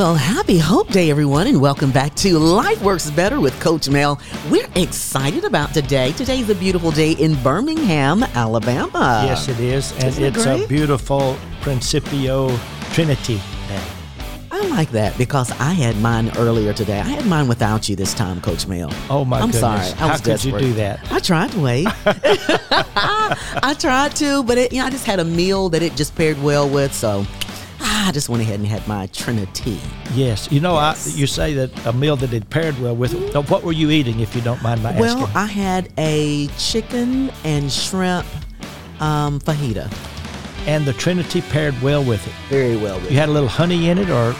Well, happy Hope Day, everyone, and welcome back to Life Works Better with Coach Mel. We're excited about today. Today's a beautiful day in Birmingham, Alabama. Yes, it is. And Isn't it it's a beautiful Principio Trinity Day. I like that because I had mine earlier today. I had mine without you this time, Coach Mel. Oh, my I'm goodness. sorry. I How was could you do that? I tried to wait. I tried to, but it, you know, I just had a meal that it just paired well with, so I just went ahead and had my Trinity. Yes. You know, Yes. I, you say that a meal that it paired well with. Now, what were you eating, if you don't mind my Well, asking? Well, I had a chicken and shrimp um, fajita. and the Trinity paired well with it. Very well. With You had a little honey in it, or,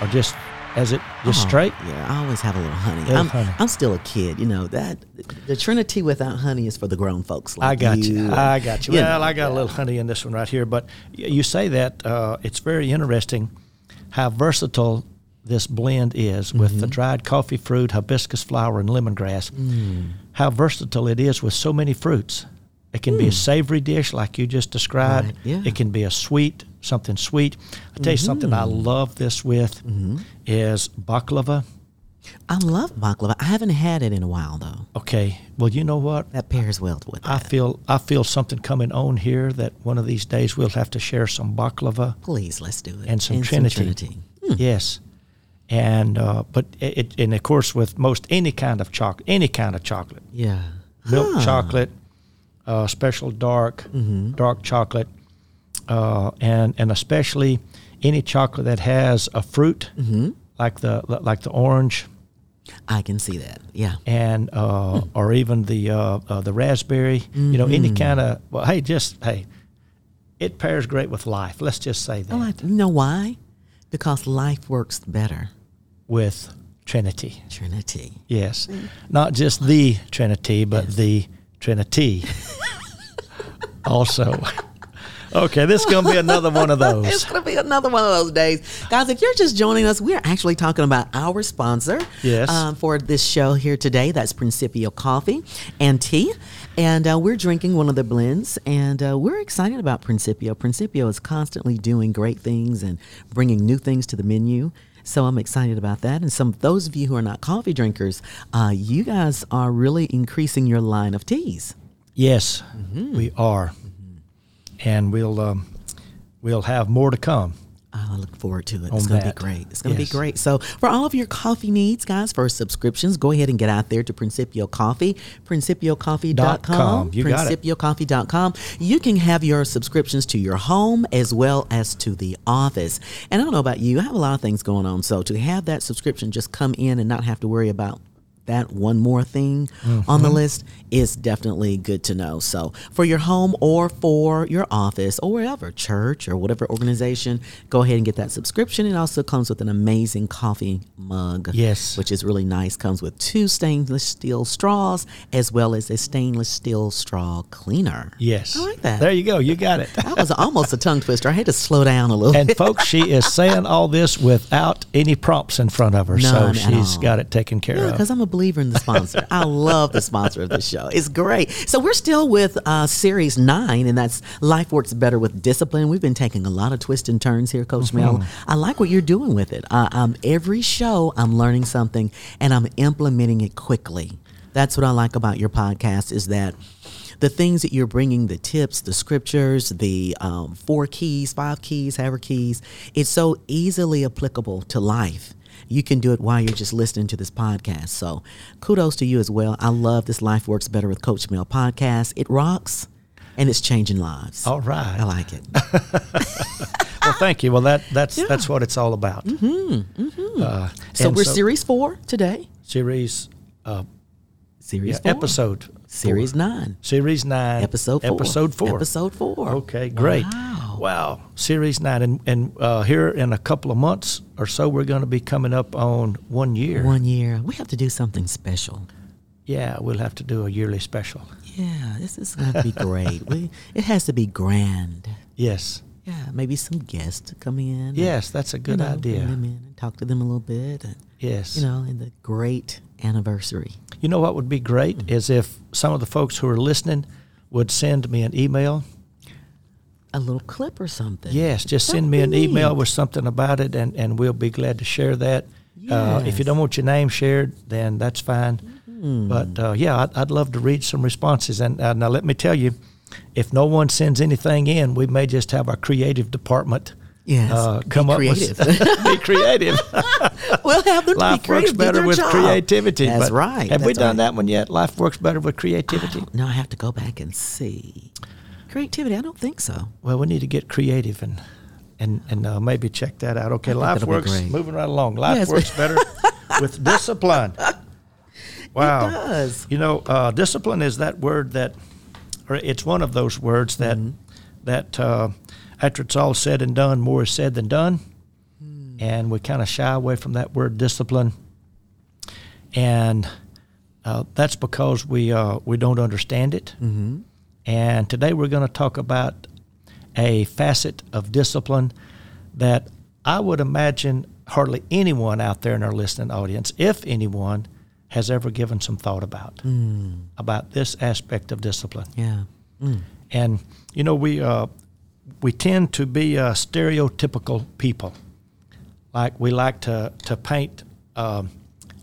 or just as it just Oh, straight? Yeah, I always have a little honey. Little I'm, honey. I'm still a kid, you know that the Trinity without honey is for the grown folks. Like I got you. and- I got you. you Well, know, I got a little honey in this one right here, but you say that uh, it's very interesting how versatile this blend is with Mm-hmm. the dried coffee fruit, hibiscus flower, and lemongrass. Mm. How versatile it is with so many fruits. It can be a savory dish like you just described. Mm. Right, yeah. It can be a sweet, something sweet. I'll tell you something I Mm-hmm. love this with is baklava. I love baklava. I haven't had it in a while though. Okay, well, you know what? That pairs well with I that. feel I feel something coming on here that one of these days we'll have to share some baklava Please, let's do it. and some Trinity. Hmm. Yes, and uh, but it, it and of course with most any kind of chocolate, any kind of chocolate, Yeah. milk Huh. chocolate, uh, special dark, Mm-hmm. dark chocolate, uh, and and especially any chocolate that has a fruit Mm-hmm. like the like the orange I can see that. Yeah. and uh, or even the uh, uh, the raspberry. You know, any kind of well, hey, just hey, it pairs great with life. Let's just say that like. You know why? Because life works better. with Trinity. Trinity. Yes, not just the Trinity, but the Trinity. also. Okay, this is gonna be another one of those. It's going to be another one of those days. Guys, if you're just joining us, we're actually talking about our sponsor Yes. um, for this show here today. That's Principio Coffee and Tea. And uh, we're drinking one of the blends, and uh, we're excited about Principio. Principio is constantly doing great things and bringing new things to the menu. So I'm excited about that. And some of those of you who are not coffee drinkers, uh, you guys are really increasing your line of teas. Yes, Mm-hmm. we are, and we'll um, we'll have more to come. Oh, I look forward to it. It's going to be great. It's going to Yes. be great. So, for all of your coffee needs, guys, for subscriptions, go ahead and get out there to Principio Coffee, principiocoffee.com. com. You. Principiocoffee.com. You can have your subscriptions to your home as well as to the office. And I don't know about you, I have a lot of things going on. So, to have that subscription just come in and not have to worry about that one more thing on Mm-hmm. the list is definitely good to know. So, for your home or for your office or wherever, church or whatever organization, go ahead and get that subscription. It also comes with an amazing coffee mug. Yes. Which is really nice. Comes with two stainless steel straws as well as a stainless steel straw cleaner. Yes, I like that. There you go. You got it. That was almost a tongue twister. I had to slow down a little And bit. folks, she is saying all this without any prompts in front of her, None so she's got it taken care Yeah, of. because I'm a believer in the sponsor. I love the sponsor of the show. It's great. So we're still with uh, series nine, and that's Life Works Better with Discipline. We've been taking a lot of twists and turns here, Coach Mel. I like what you're doing with it. Uh, um, every show, I'm learning something, and I'm implementing it quickly. That's what I like about your podcast is that the things that you're bringing, the tips, the scriptures, the um, four keys, five keys, however keys, it's so easily applicable to life. You can do it while you're just listening to this podcast. So kudos to you as well. I love this Life Works Better with Coach Mel podcast. It rocks and it's changing lives. all right. I like it. Well, thank you. Well, that that's that's what it's all about. Mm-hmm. Uh, Mm-hmm. So we're series four today. series uh, Series yeah, episode Series four. nine. series nine Episode four. episode four Episode four. Okay, great. Wow. Wow, series nine, and and uh, here in a couple of months or so, we're going to be coming up on one year. One year. We have to do something special. Yeah, we'll have to do a yearly special. Yeah, this is going to be great. we, it has to be grand. Yes, Yeah, maybe some guests coming in. and, yes, that's a you good know, idea. Bring them in and talk to them a little bit. And, Yes, you know, in the great anniversary. You know what would be great is if some of the folks who are listening would send me an email a little clip or something. Yes, just That'd send me an email with something about it, and, and we'll be glad to share that. Uh, if you don't want your name shared, then that's fine. Hmm. But uh, yeah, I'd, I'd love to read some responses. And uh, now let me tell you, if no one sends anything in, we may just have our creative department Yes, uh, come up creative. with be creative. we'll have them Life be creative, works better with job. creativity. That's right. Have we done right. that one yet? Life works better with creativity. No, I have to go back and see. Creativity, I don't think so. Well, we need to get creative and and and uh, maybe check that out. Okay, life works. Moving right along. Life Yes. works better with discipline. Wow. It does. You know, uh, discipline is that word that, or it's one of those words that Mm-hmm. that uh, after it's all said and done, more is said than done, Hmm. and we kind of shy away from that word discipline, and uh, that's because we uh, we don't understand it. Mm-hmm. And today we're going to talk about a facet of discipline that I would imagine hardly anyone out there in our listening audience, if anyone, has ever given some thought about about this aspect of discipline. Yeah. Mm. And you know, we uh, we tend to be uh, stereotypical people. Like we like to to paint um,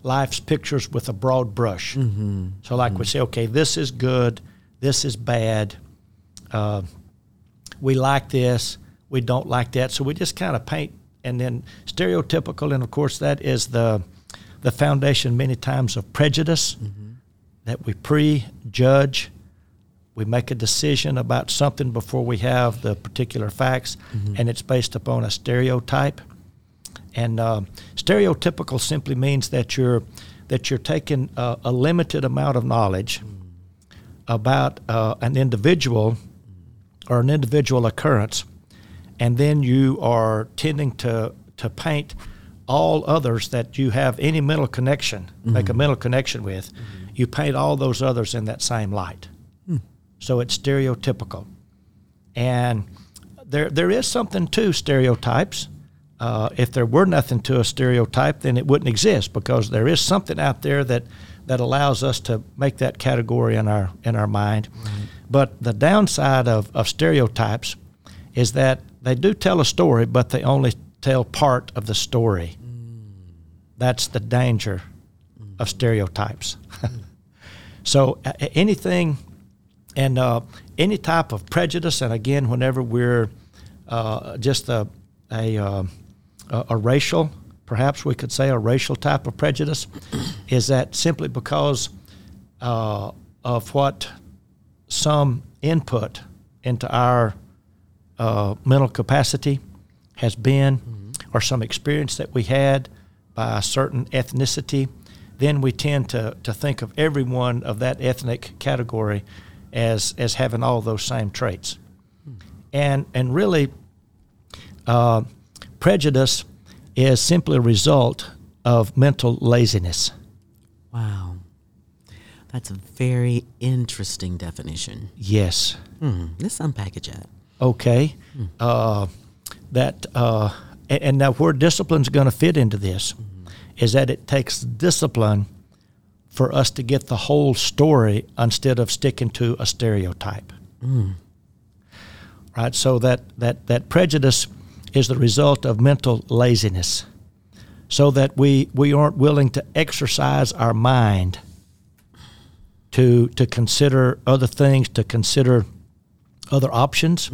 life's pictures with a broad brush. Mm-hmm. So, like we say, okay, this is good, this is bad. Uh, we like this, we don't like that. So we just kind of paint, and then stereotypical, and of course that is the the foundation many times of prejudice that we prejudge. We make a decision about something before we have the particular facts, and it's based upon a stereotype. And uh, stereotypical simply means that you're that you're taking a, a limited amount of knowledge about uh, an individual or an individual occurrence, and then you are tending to to paint all others that you have any mental connection, make a mental connection with, you paint all those others in that same light. So it's stereotypical, and there there is something to stereotypes. Uh, if there were nothing to a stereotype, then it wouldn't exist because there is something out there that that allows us to make that category in our in our mind. But the downside of, of stereotypes is that they do tell a story, but they only tell part of the story. That's the danger of stereotypes. so a- a- anything and uh, any type of prejudice, and again, whenever we're uh, just a a, uh, a racial, perhaps we could say a racial type of prejudice, is that simply because uh, of what some input into our uh, mental capacity has been, or some experience that we had by a certain ethnicity, then we tend to, to think of everyone of that ethnic category as as having all those same traits, and and really, uh, prejudice is simply a result of mental laziness. Wow. That's a very interesting definition. Yes. Hmm. Let's unpackage that. Okay. Uh, that uh, and, and now where discipline's going to fit into this is that it takes discipline for us to get the whole story instead of sticking to a stereotype. Right. So that that that prejudice is the result of mental laziness. So that we we aren't willing to exercise our mind to to consider other things, to consider other options,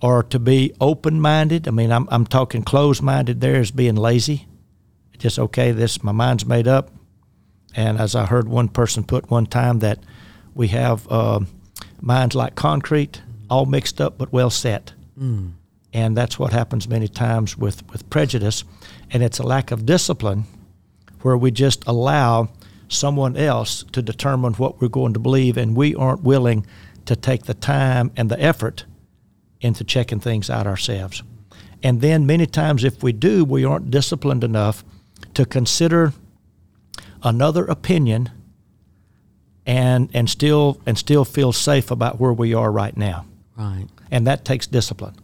or to be open minded. I mean, I'm I'm talking closed minded. There is being lazy. Just okay. This my mind's made up. And as I heard one person put one time that we have uh, minds like concrete, all mixed up but well set. And that's what happens many times with, with prejudice. And it's a lack of discipline where we just allow someone else to determine what we're going to believe, and we aren't willing to take the time and the effort into checking things out ourselves. And then many times, if we do, we aren't disciplined enough to consider another opinion and and still and still feel safe about where we are right now Right. and that takes discipline.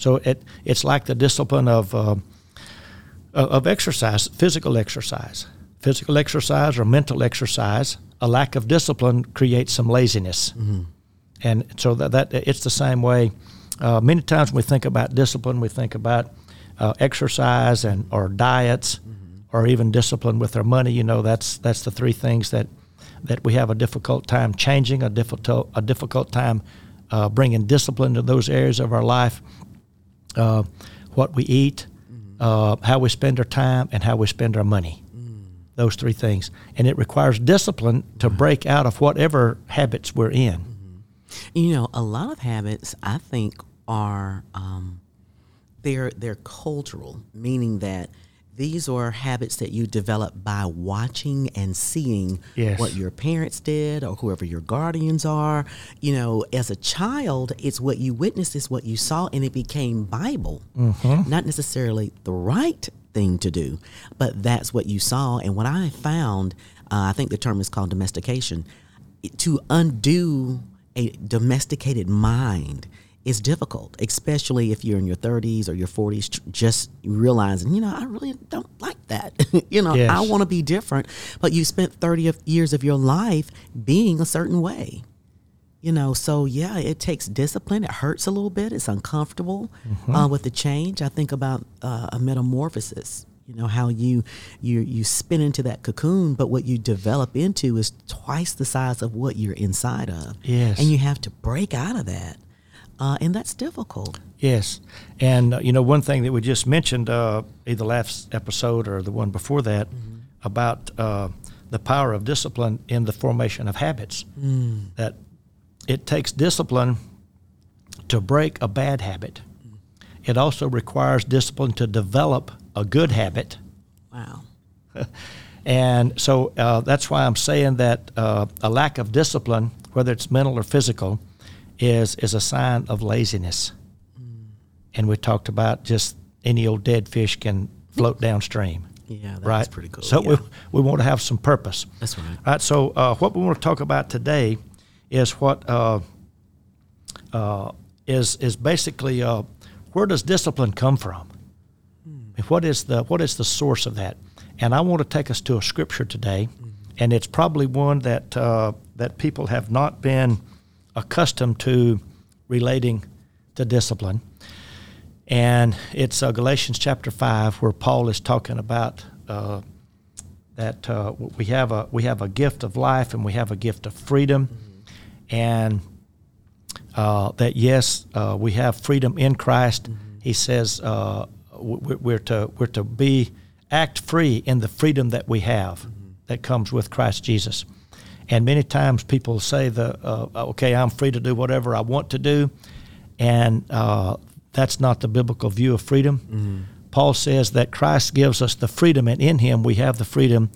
So it it's like the discipline of uh, of exercise, physical exercise, physical exercise or mental exercise. A lack of discipline creates some laziness, and so that, that it's the same way. Uh, many times when we think about discipline, we think about uh, exercise and or diets, mm-hmm. or even discipline with our money. You know, that's that's the three things that that we have a difficult time changing, a difficult a difficult time uh, bringing discipline to those areas of our life. Uh, what we eat, mm-hmm. uh, how we spend our time, and how we spend our money. Mm. Those three things, and it requires discipline to right. break out of whatever habits we're in. Mm-hmm. You know, a lot of habits I think are um, they're they're cultural, meaning that these are habits that you develop by watching and seeing yes. what your parents did or whoever your guardians are. You know, as a child, it's what you witnessed, is what you saw, and it became Bible. Mm-hmm. Not necessarily the right thing to do, but that's what you saw. And what I found, uh, I think the term is called domestication, to undo a domesticated mind is difficult, especially if you're in your 30s or your 40s, just realizing, you know, I really don't like that. you know, yes. I want to be different. But you spent 30 years of your life being a certain way. You know, so yeah, it takes discipline. It hurts a little bit. It's uncomfortable mm-hmm. uh, with the change. I think about uh, a metamorphosis. You know how you you you spin into that cocoon, but what you develop into is twice the size of what you're inside of. Yes, and you have to break out of that uh, and that's difficult. Yes, and uh, you know one thing that we just mentioned, uh, either last episode or the one before that, mm-hmm. about uh, the power of discipline in the formation of habits. Mm. That it takes discipline to break a bad habit. Mm. It also requires discipline to develop a good habit. Wow. and so uh, that's why I'm saying that uh, a lack of discipline, whether it's mental or physical, is is a sign of laziness. Mm. And we talked about just any old dead fish can float downstream. Yeah, that's right? pretty cool. So yeah. we, we want to have some purpose. That's right. Right. So uh, what we want to talk about today is what uh, uh, is is basically uh, where does discipline come from? Hmm. What is the what is the source of that? And I want to take us to a scripture today, mm-hmm. and it's probably one that uh, that people have not been accustomed to relating to discipline. And it's uh, Galatians chapter 5 where Paul is talking about uh, that uh, we, have a, we have a gift of life and we have a gift of freedom. Mm-hmm. And uh, that, yes, uh, we have freedom in Christ. Mm-hmm. He says uh, we're, to, we're to be act free in the freedom that we have mm-hmm. that comes with Christ Jesus. And many times people say the uh, okay, I'm free to do whatever I want to do, and uh, that's not the biblical view of freedom. Mm-hmm. Paul says that Christ gives us the freedom, and in Him we have the freedom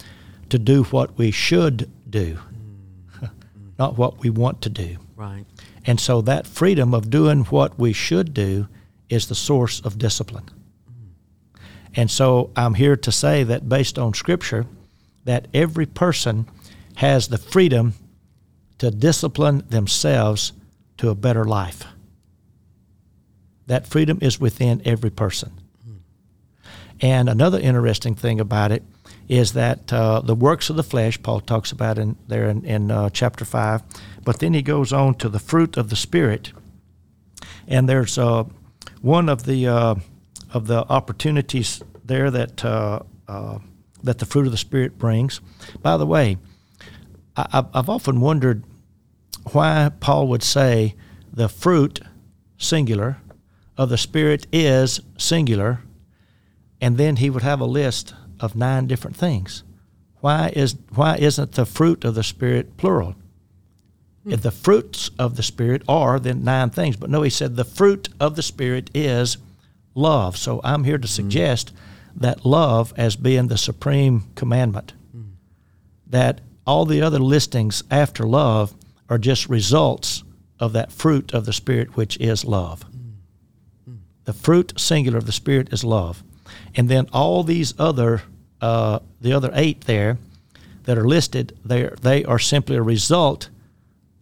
to do what we should do, mm-hmm. not what we want to do. Right. And so that freedom of doing what we should do is the source of discipline. Mm. And so I'm here to say that based on Scripture, that every person has the freedom to discipline themselves to a better life. That freedom is within every person. And another interesting thing about it is that uh, the works of the flesh, Paul talks about in there in, in uh, chapter 5, but then he goes on to the fruit of the Spirit. And there's uh, one of the, uh, of the opportunities there that, uh, uh, that the fruit of the Spirit brings. By the way, I, I've often wondered why Paul would say the fruit, singular, of the Spirit is singular, and then he would have a list of nine different things. Why is why isn't the fruit of the Spirit plural? Hmm. If the fruits of the Spirit are then nine things, but no, he said the fruit of the Spirit is love. So I'm here to hmm. suggest that love as being the supreme commandment. Hmm. That all the other listings after love are just results of that fruit of the Spirit, which is love. The fruit singular of the Spirit is love. And then all these other, uh, the other eight there that are listed, they are, they are simply a result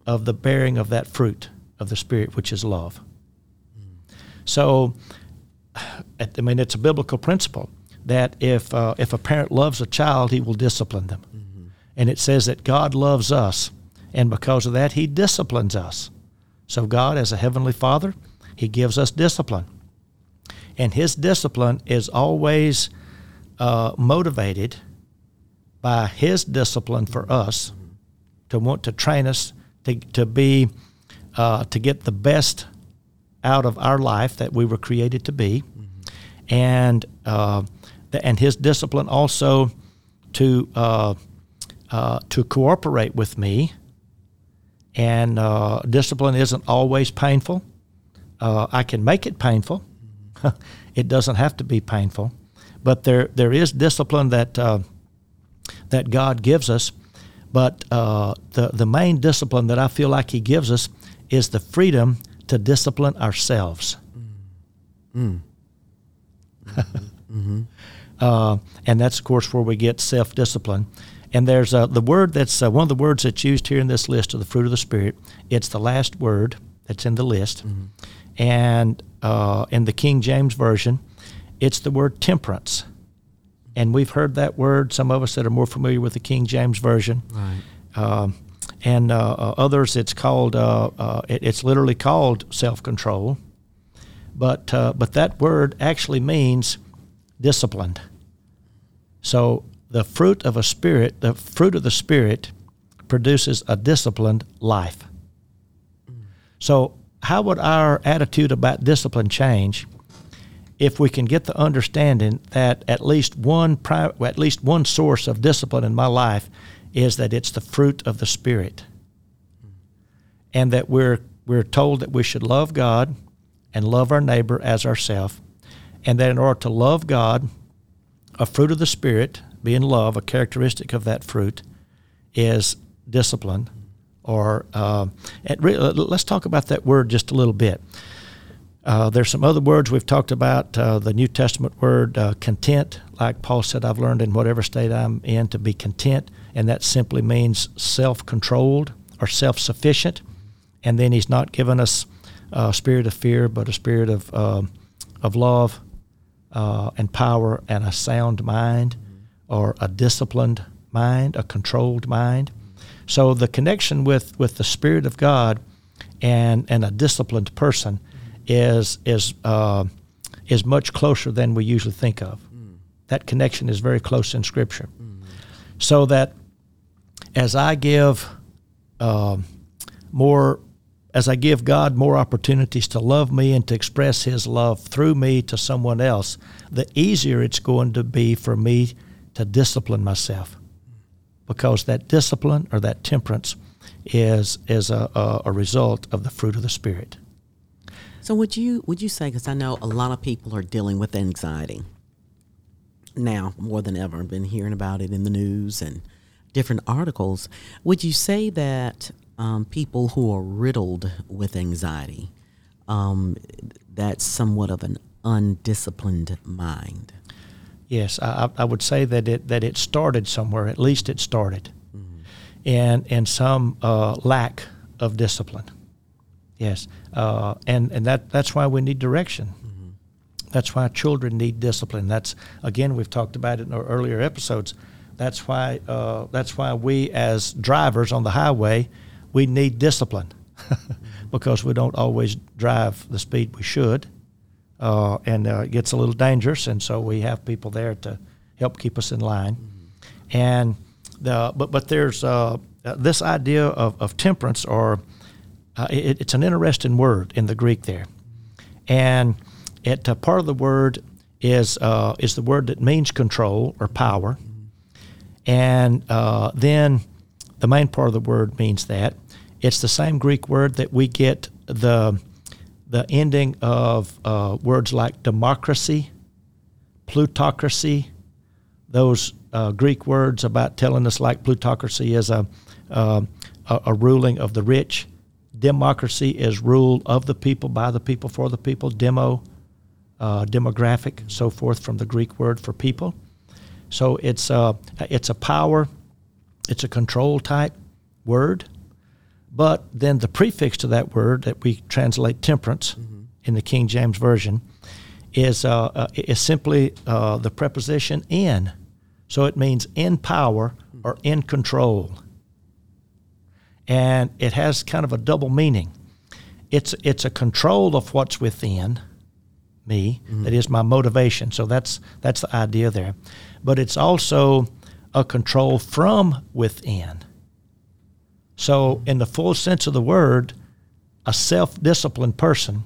of the bearing of that fruit of the Spirit, which is love. So, I mean, it's a biblical principle that if, uh, if a parent loves a child, he will discipline them. And it says that God loves us, and because of that, He disciplines us. So, God, as a Heavenly Father, He gives us discipline. And His discipline is always uh, motivated by His discipline for us to want to train us to, to be, uh, to get the best out of our life that we were created to be. And, uh, the, and His discipline also to, uh, to cooperate with me. And uh, discipline isn't always painful. Uh, I can make it painful. it doesn't have to be painful, but there there is discipline that uh, that God gives us. But uh, the the main discipline that I feel like He gives us is the freedom to discipline ourselves. Mm. mm-hmm. uh, and that's of course where we get self discipline. And there's uh, the word that's uh, one of the words that's used here in this list of the fruit of the Spirit. It's the last word that's in the list. Mm-hmm. And uh, in the King James Version, it's the word temperance. And we've heard that word, some of us that are more familiar with the King James Version. Right. Um, and uh, uh, others, it's called, uh, it, it's literally called self control. But, but that word actually means disciplined. So the fruit of a spirit, the fruit of the spirit produces a disciplined life. So, how would our attitude about discipline change if we can get the understanding that at least one at least one source of discipline in my life is that it's the fruit of the spirit, and that we're we're told that we should love God and love our neighbor as ourselves, and that in order to love God, a fruit of the spirit being love, a characteristic of that fruit is discipline. Or uh, re- uh, let's talk about that word just a little bit. Uh, there's some other words we've talked about. Uh, the New Testament word uh, content, like Paul said, I've learned in whatever state I'm in to be content, and that simply means self-controlled or self-sufficient. And then He's not given us a spirit of fear, but a spirit of uh, of love and power and a sound mind or a disciplined mind, a controlled mind. So the connection with, with the Spirit of God and, and a disciplined person is, is, uh, is much closer than we usually think of. That connection is very close in Scripture. So that as I give uh, more, as I give God more opportunities to love me and to express His love through me to someone else, the easier it's going to be for me to discipline myself because that discipline or that temperance is is a, a, a result of the fruit of the spirit. So would you would you say because I know a lot of people are dealing with anxiety now more than ever. I've been hearing about it in the news and different articles. Would you say that um, people who are riddled with anxiety, um, that's somewhat of an undisciplined mind? Yes, I, I would say that it that it started somewhere. At least it started, mm-hmm. and and some uh, lack of discipline. Yes, uh, and and that that's why we need direction. Mm-hmm. That's why children need discipline. That's again we've talked about it in our earlier episodes. That's why uh, that's why we as drivers on the highway we need discipline mm-hmm. because we don't always drive the speed we should uh, and uh, it gets a little dangerous, and so we have people there to help keep us in line. Mm-hmm. And the, but but there's uh, this idea of, of temperance, or uh, it, it's an interesting word in the Greek there, and it uh, part of the word is uh, is the word that means control or power, and then the main part of the word means that it's the same Greek word that we get the the ending of uh, words like democracy, plutocracy, those uh, Greek words about telling us like plutocracy is a, uh, a, ruling of the rich. Democracy is rule of the people, by the people, for the people. Demo, uh, demographic, so forth, from the Greek word for people. So it's a, it's a power, it's a control type word. But then the prefix to that word that we translate temperance mm-hmm. in the King James Version is, uh, uh, is simply uh, the preposition in. So it means in power or in control. And it has kind of a double meaning. it's it's a control of what's within me Mm-hmm. that is my motivation. So that's that's the idea there. But it's also a control from within. So in the full sense of the word, a self-disciplined person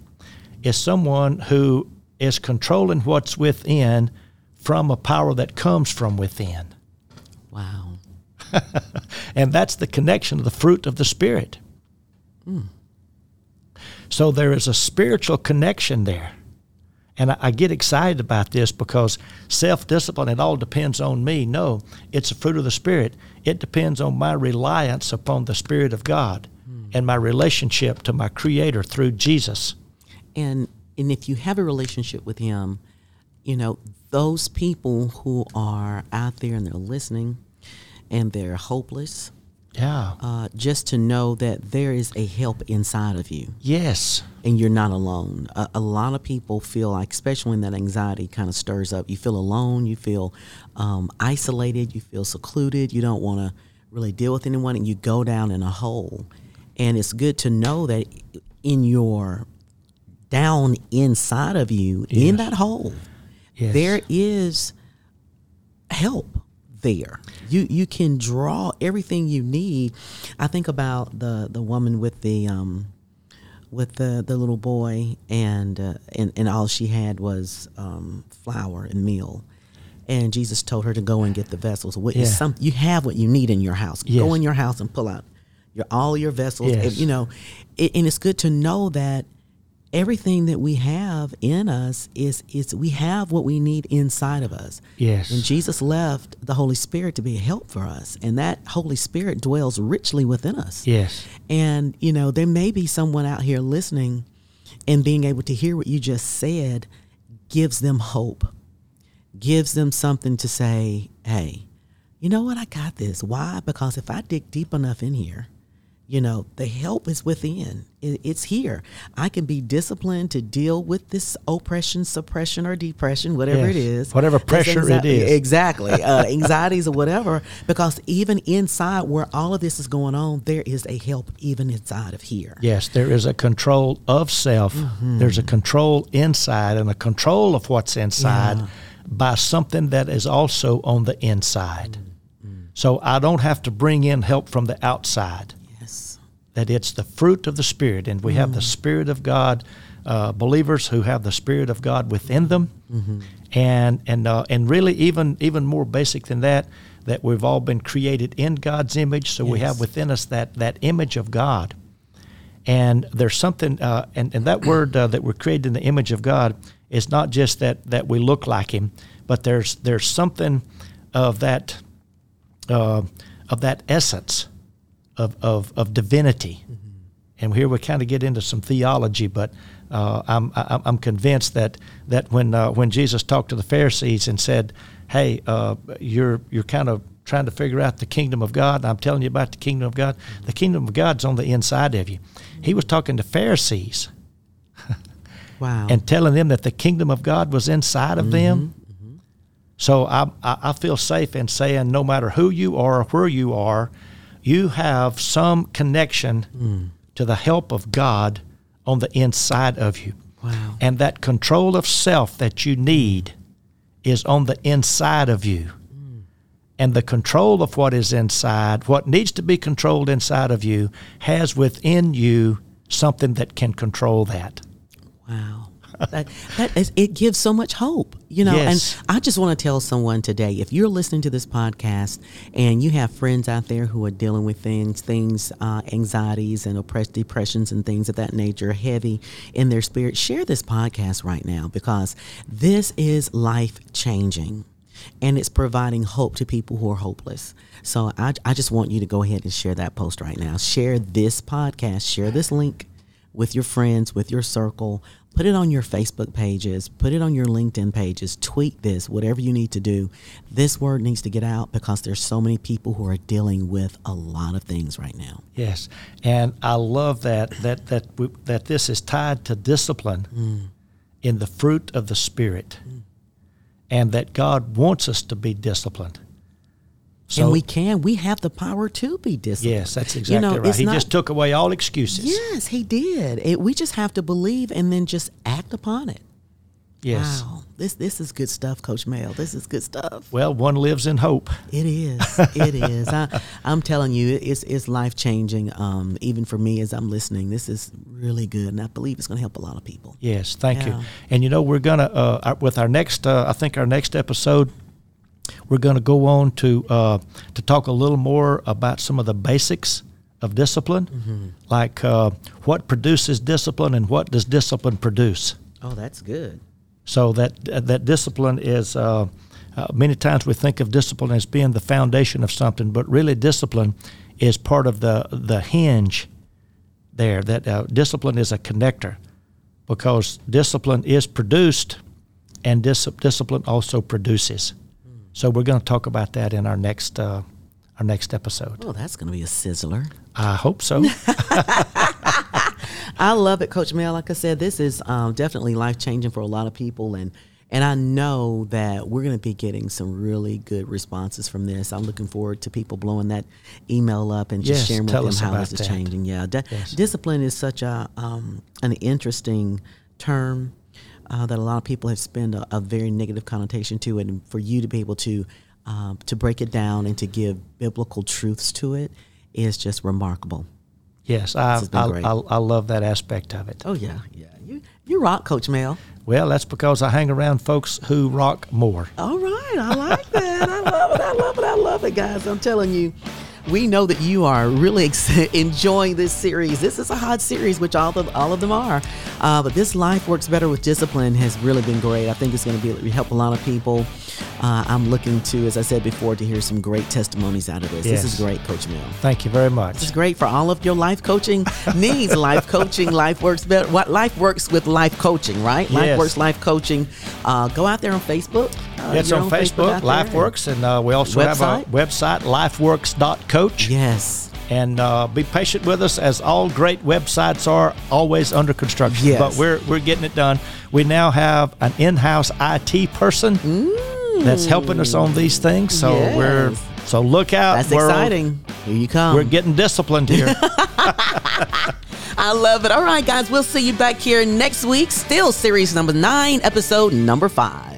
is someone who is controlling what's within from a power that comes from within. Wow. And that's the connection of the fruit of the Spirit. Hmm. So there is a spiritual connection there. And I, I get excited about this because self discipline, it all depends on me. No, it's a fruit of the Spirit. It depends on my reliance upon the Spirit of God hmm. and my relationship to my Creator through Jesus. and and if you have a relationship with him you know those people who are out there and they're listening and they're hopeless Yeah. uh, just to know that there is a help inside of you yes. and you're not alone a, a lot of people feel like especially when that anxiety kind of stirs up you feel alone you feel um, isolated you feel secluded you don't want to really deal with anyone and you go down in a hole and it's good to know that in your down inside of you in that hole Yes. there is help there you you can draw everything you need i think about the the woman with the um with the the little boy and uh, and and all she had was um flour and meal and jesus told her to go and get the vessels what is Yeah. some you have what you need in your house Yes. go in your house and pull out your all your vessels Yes. and, you know it, and it's good to know that everything that we have in us is is we have what we need inside of us. Yes. And Jesus left the Holy Spirit to be a help for us, and that Holy Spirit dwells richly within us. Yes. And you know, there may be someone out here listening and being able to hear what you just said gives them hope. Gives them something to say, "Hey, you know what? I got this." Why? Because if I dig deep enough in here, you know, the help is within. It's here. I can be disciplined to deal with this oppression, suppression, or depression, whatever it Yes. is. Whatever pressure it is. Exactly. Uh, anxieties or whatever. Because even inside where all of this is going on, there is a help even inside of here. Yes, there is a control of self. Mm-hmm. There's a control inside and a control of what's inside Yeah. by something that is also on the inside. Mm-hmm. So I don't have to bring in help from the outside. Yes. That it's the fruit of the Spirit, and we have Mm. the Spirit of God. Uh, believers who have the Spirit of God within them, Mm-hmm. and and uh, and really even even more basic than that, that we've all been created in God's image, so we have within us that that image of God. And there's something, uh, and, and that word uh, that we're created in the image of God is not just that, that we look like Him, but there's there's something of that uh, of that essence of, of, of divinity. And here we kind of get into some theology, but uh, I'm, I'm I'm convinced that that when uh, when Jesus talked to the Pharisees and said, "Hey, uh, you're you're kind of trying to figure out the kingdom of God," and I'm telling you about the kingdom of God. The kingdom of God's on the inside of you. He was talking to Pharisees Wow. and telling them that the kingdom of God was inside of them. So I, I I feel safe in saying no matter who you are or where you are, you have some connection hmm. to the help of God on the inside of you. Wow. And that control of self that you need is on the inside of you. Hmm. And the control of what is inside, what needs to be controlled inside of you, has within you something that can control that. Wow. That, that is, it gives so much hope, you know. Yes. And I just want to tell someone today if you're listening to this podcast and you have friends out there who are dealing with things, things, uh, anxieties and oppressed depressions and things of that nature, heavy in their spirit, share this podcast right now because this is life changing and it's providing hope to people who are hopeless. So I, I just want you to go ahead and share that post right now. Share this podcast, share this link with your friends, with your circle. Put it on your Facebook pages, put it on your LinkedIn pages, tweet this, whatever you need to do. This word needs to get out because there's so many people who are dealing with a lot of things right now. Yes, and I love that that that we, that this is tied to discipline mm. in the fruit of the spirit, mm. and that God wants us to be disciplined. So and we can. We have the power to be disciplined. yes, that's exactly You know, right. He not- just took away all excuses. Yes, he did. It, we just have to believe and then just act upon it. Yes. Wow, this this is good stuff, Coach Mel. This is good stuff. Well, one lives in hope. It is. It is. I, I'm telling you, it's it's life changing. Um, even for me as I'm listening, this is really good, and I believe it's going to help a lot of people. Yes, thank you. And you know, we're gonna uh, with our next. Uh, I think our next episode, we're gonna go on to uh, to talk a little more about some of the basics of discipline, Mm-hmm. like uh, what produces discipline and what does discipline produce. Oh, that's good. So that that discipline is. Uh, uh, many times we think of discipline as being the foundation of something, but really discipline is part of the the hinge. There, that uh, discipline is a connector, because discipline is produced, and dis- discipline also produces. So we're going to talk about that in our next uh, our next episode. Oh, that's going to be a sizzler. I hope so. I love it, Coach Mel. Like I said, this is um, definitely life changing for a lot of people, and and I know that we're going to be getting some really good responses from this. I'm looking forward to people blowing that email up and just Yes, sharing with them how this is changing. Yeah, Di- Yes. discipline is such a um, an interesting term. Uh, that a lot of people have spent a, a very negative connotation to it, and for you to be able to um, to break it down and to give biblical truths to it is just remarkable. yes, I, I. I I love that aspect of it. Oh yeah, yeah. You you rock, Coach Mel. Well, that's because I hang around folks who rock more. All right, I like that. I love it. I love it. I love it, guys. I'm telling you, we know that you are really ex- enjoying this series. This is a hot series, which all of all of them are. Uh, but this life works better with discipline has really been great. I think it's going to be help a lot of people. Uh, I'm looking to, as I said before, to hear some great testimonies out of this. This is great, Coach Mel. Thank you very much. This is great for all of your life coaching needs. life coaching, life works better. What life works with life coaching, right? Life Yes. works, life coaching. Uh, go out there on Facebook. Uh, It's on Facebook. LifeWorks, and uh, we also have a website, lifeworks.coach. Yes. And uh, be patient with us, as all great websites are always under construction. Yes. But we're we're getting it done. We now have an in-house IT person that's helping us on these things. So we're so look out. That's world. exciting. Here you come. We're getting disciplined here. I love it. All right, guys, we'll see you back here next week. Still series number nine, episode number five.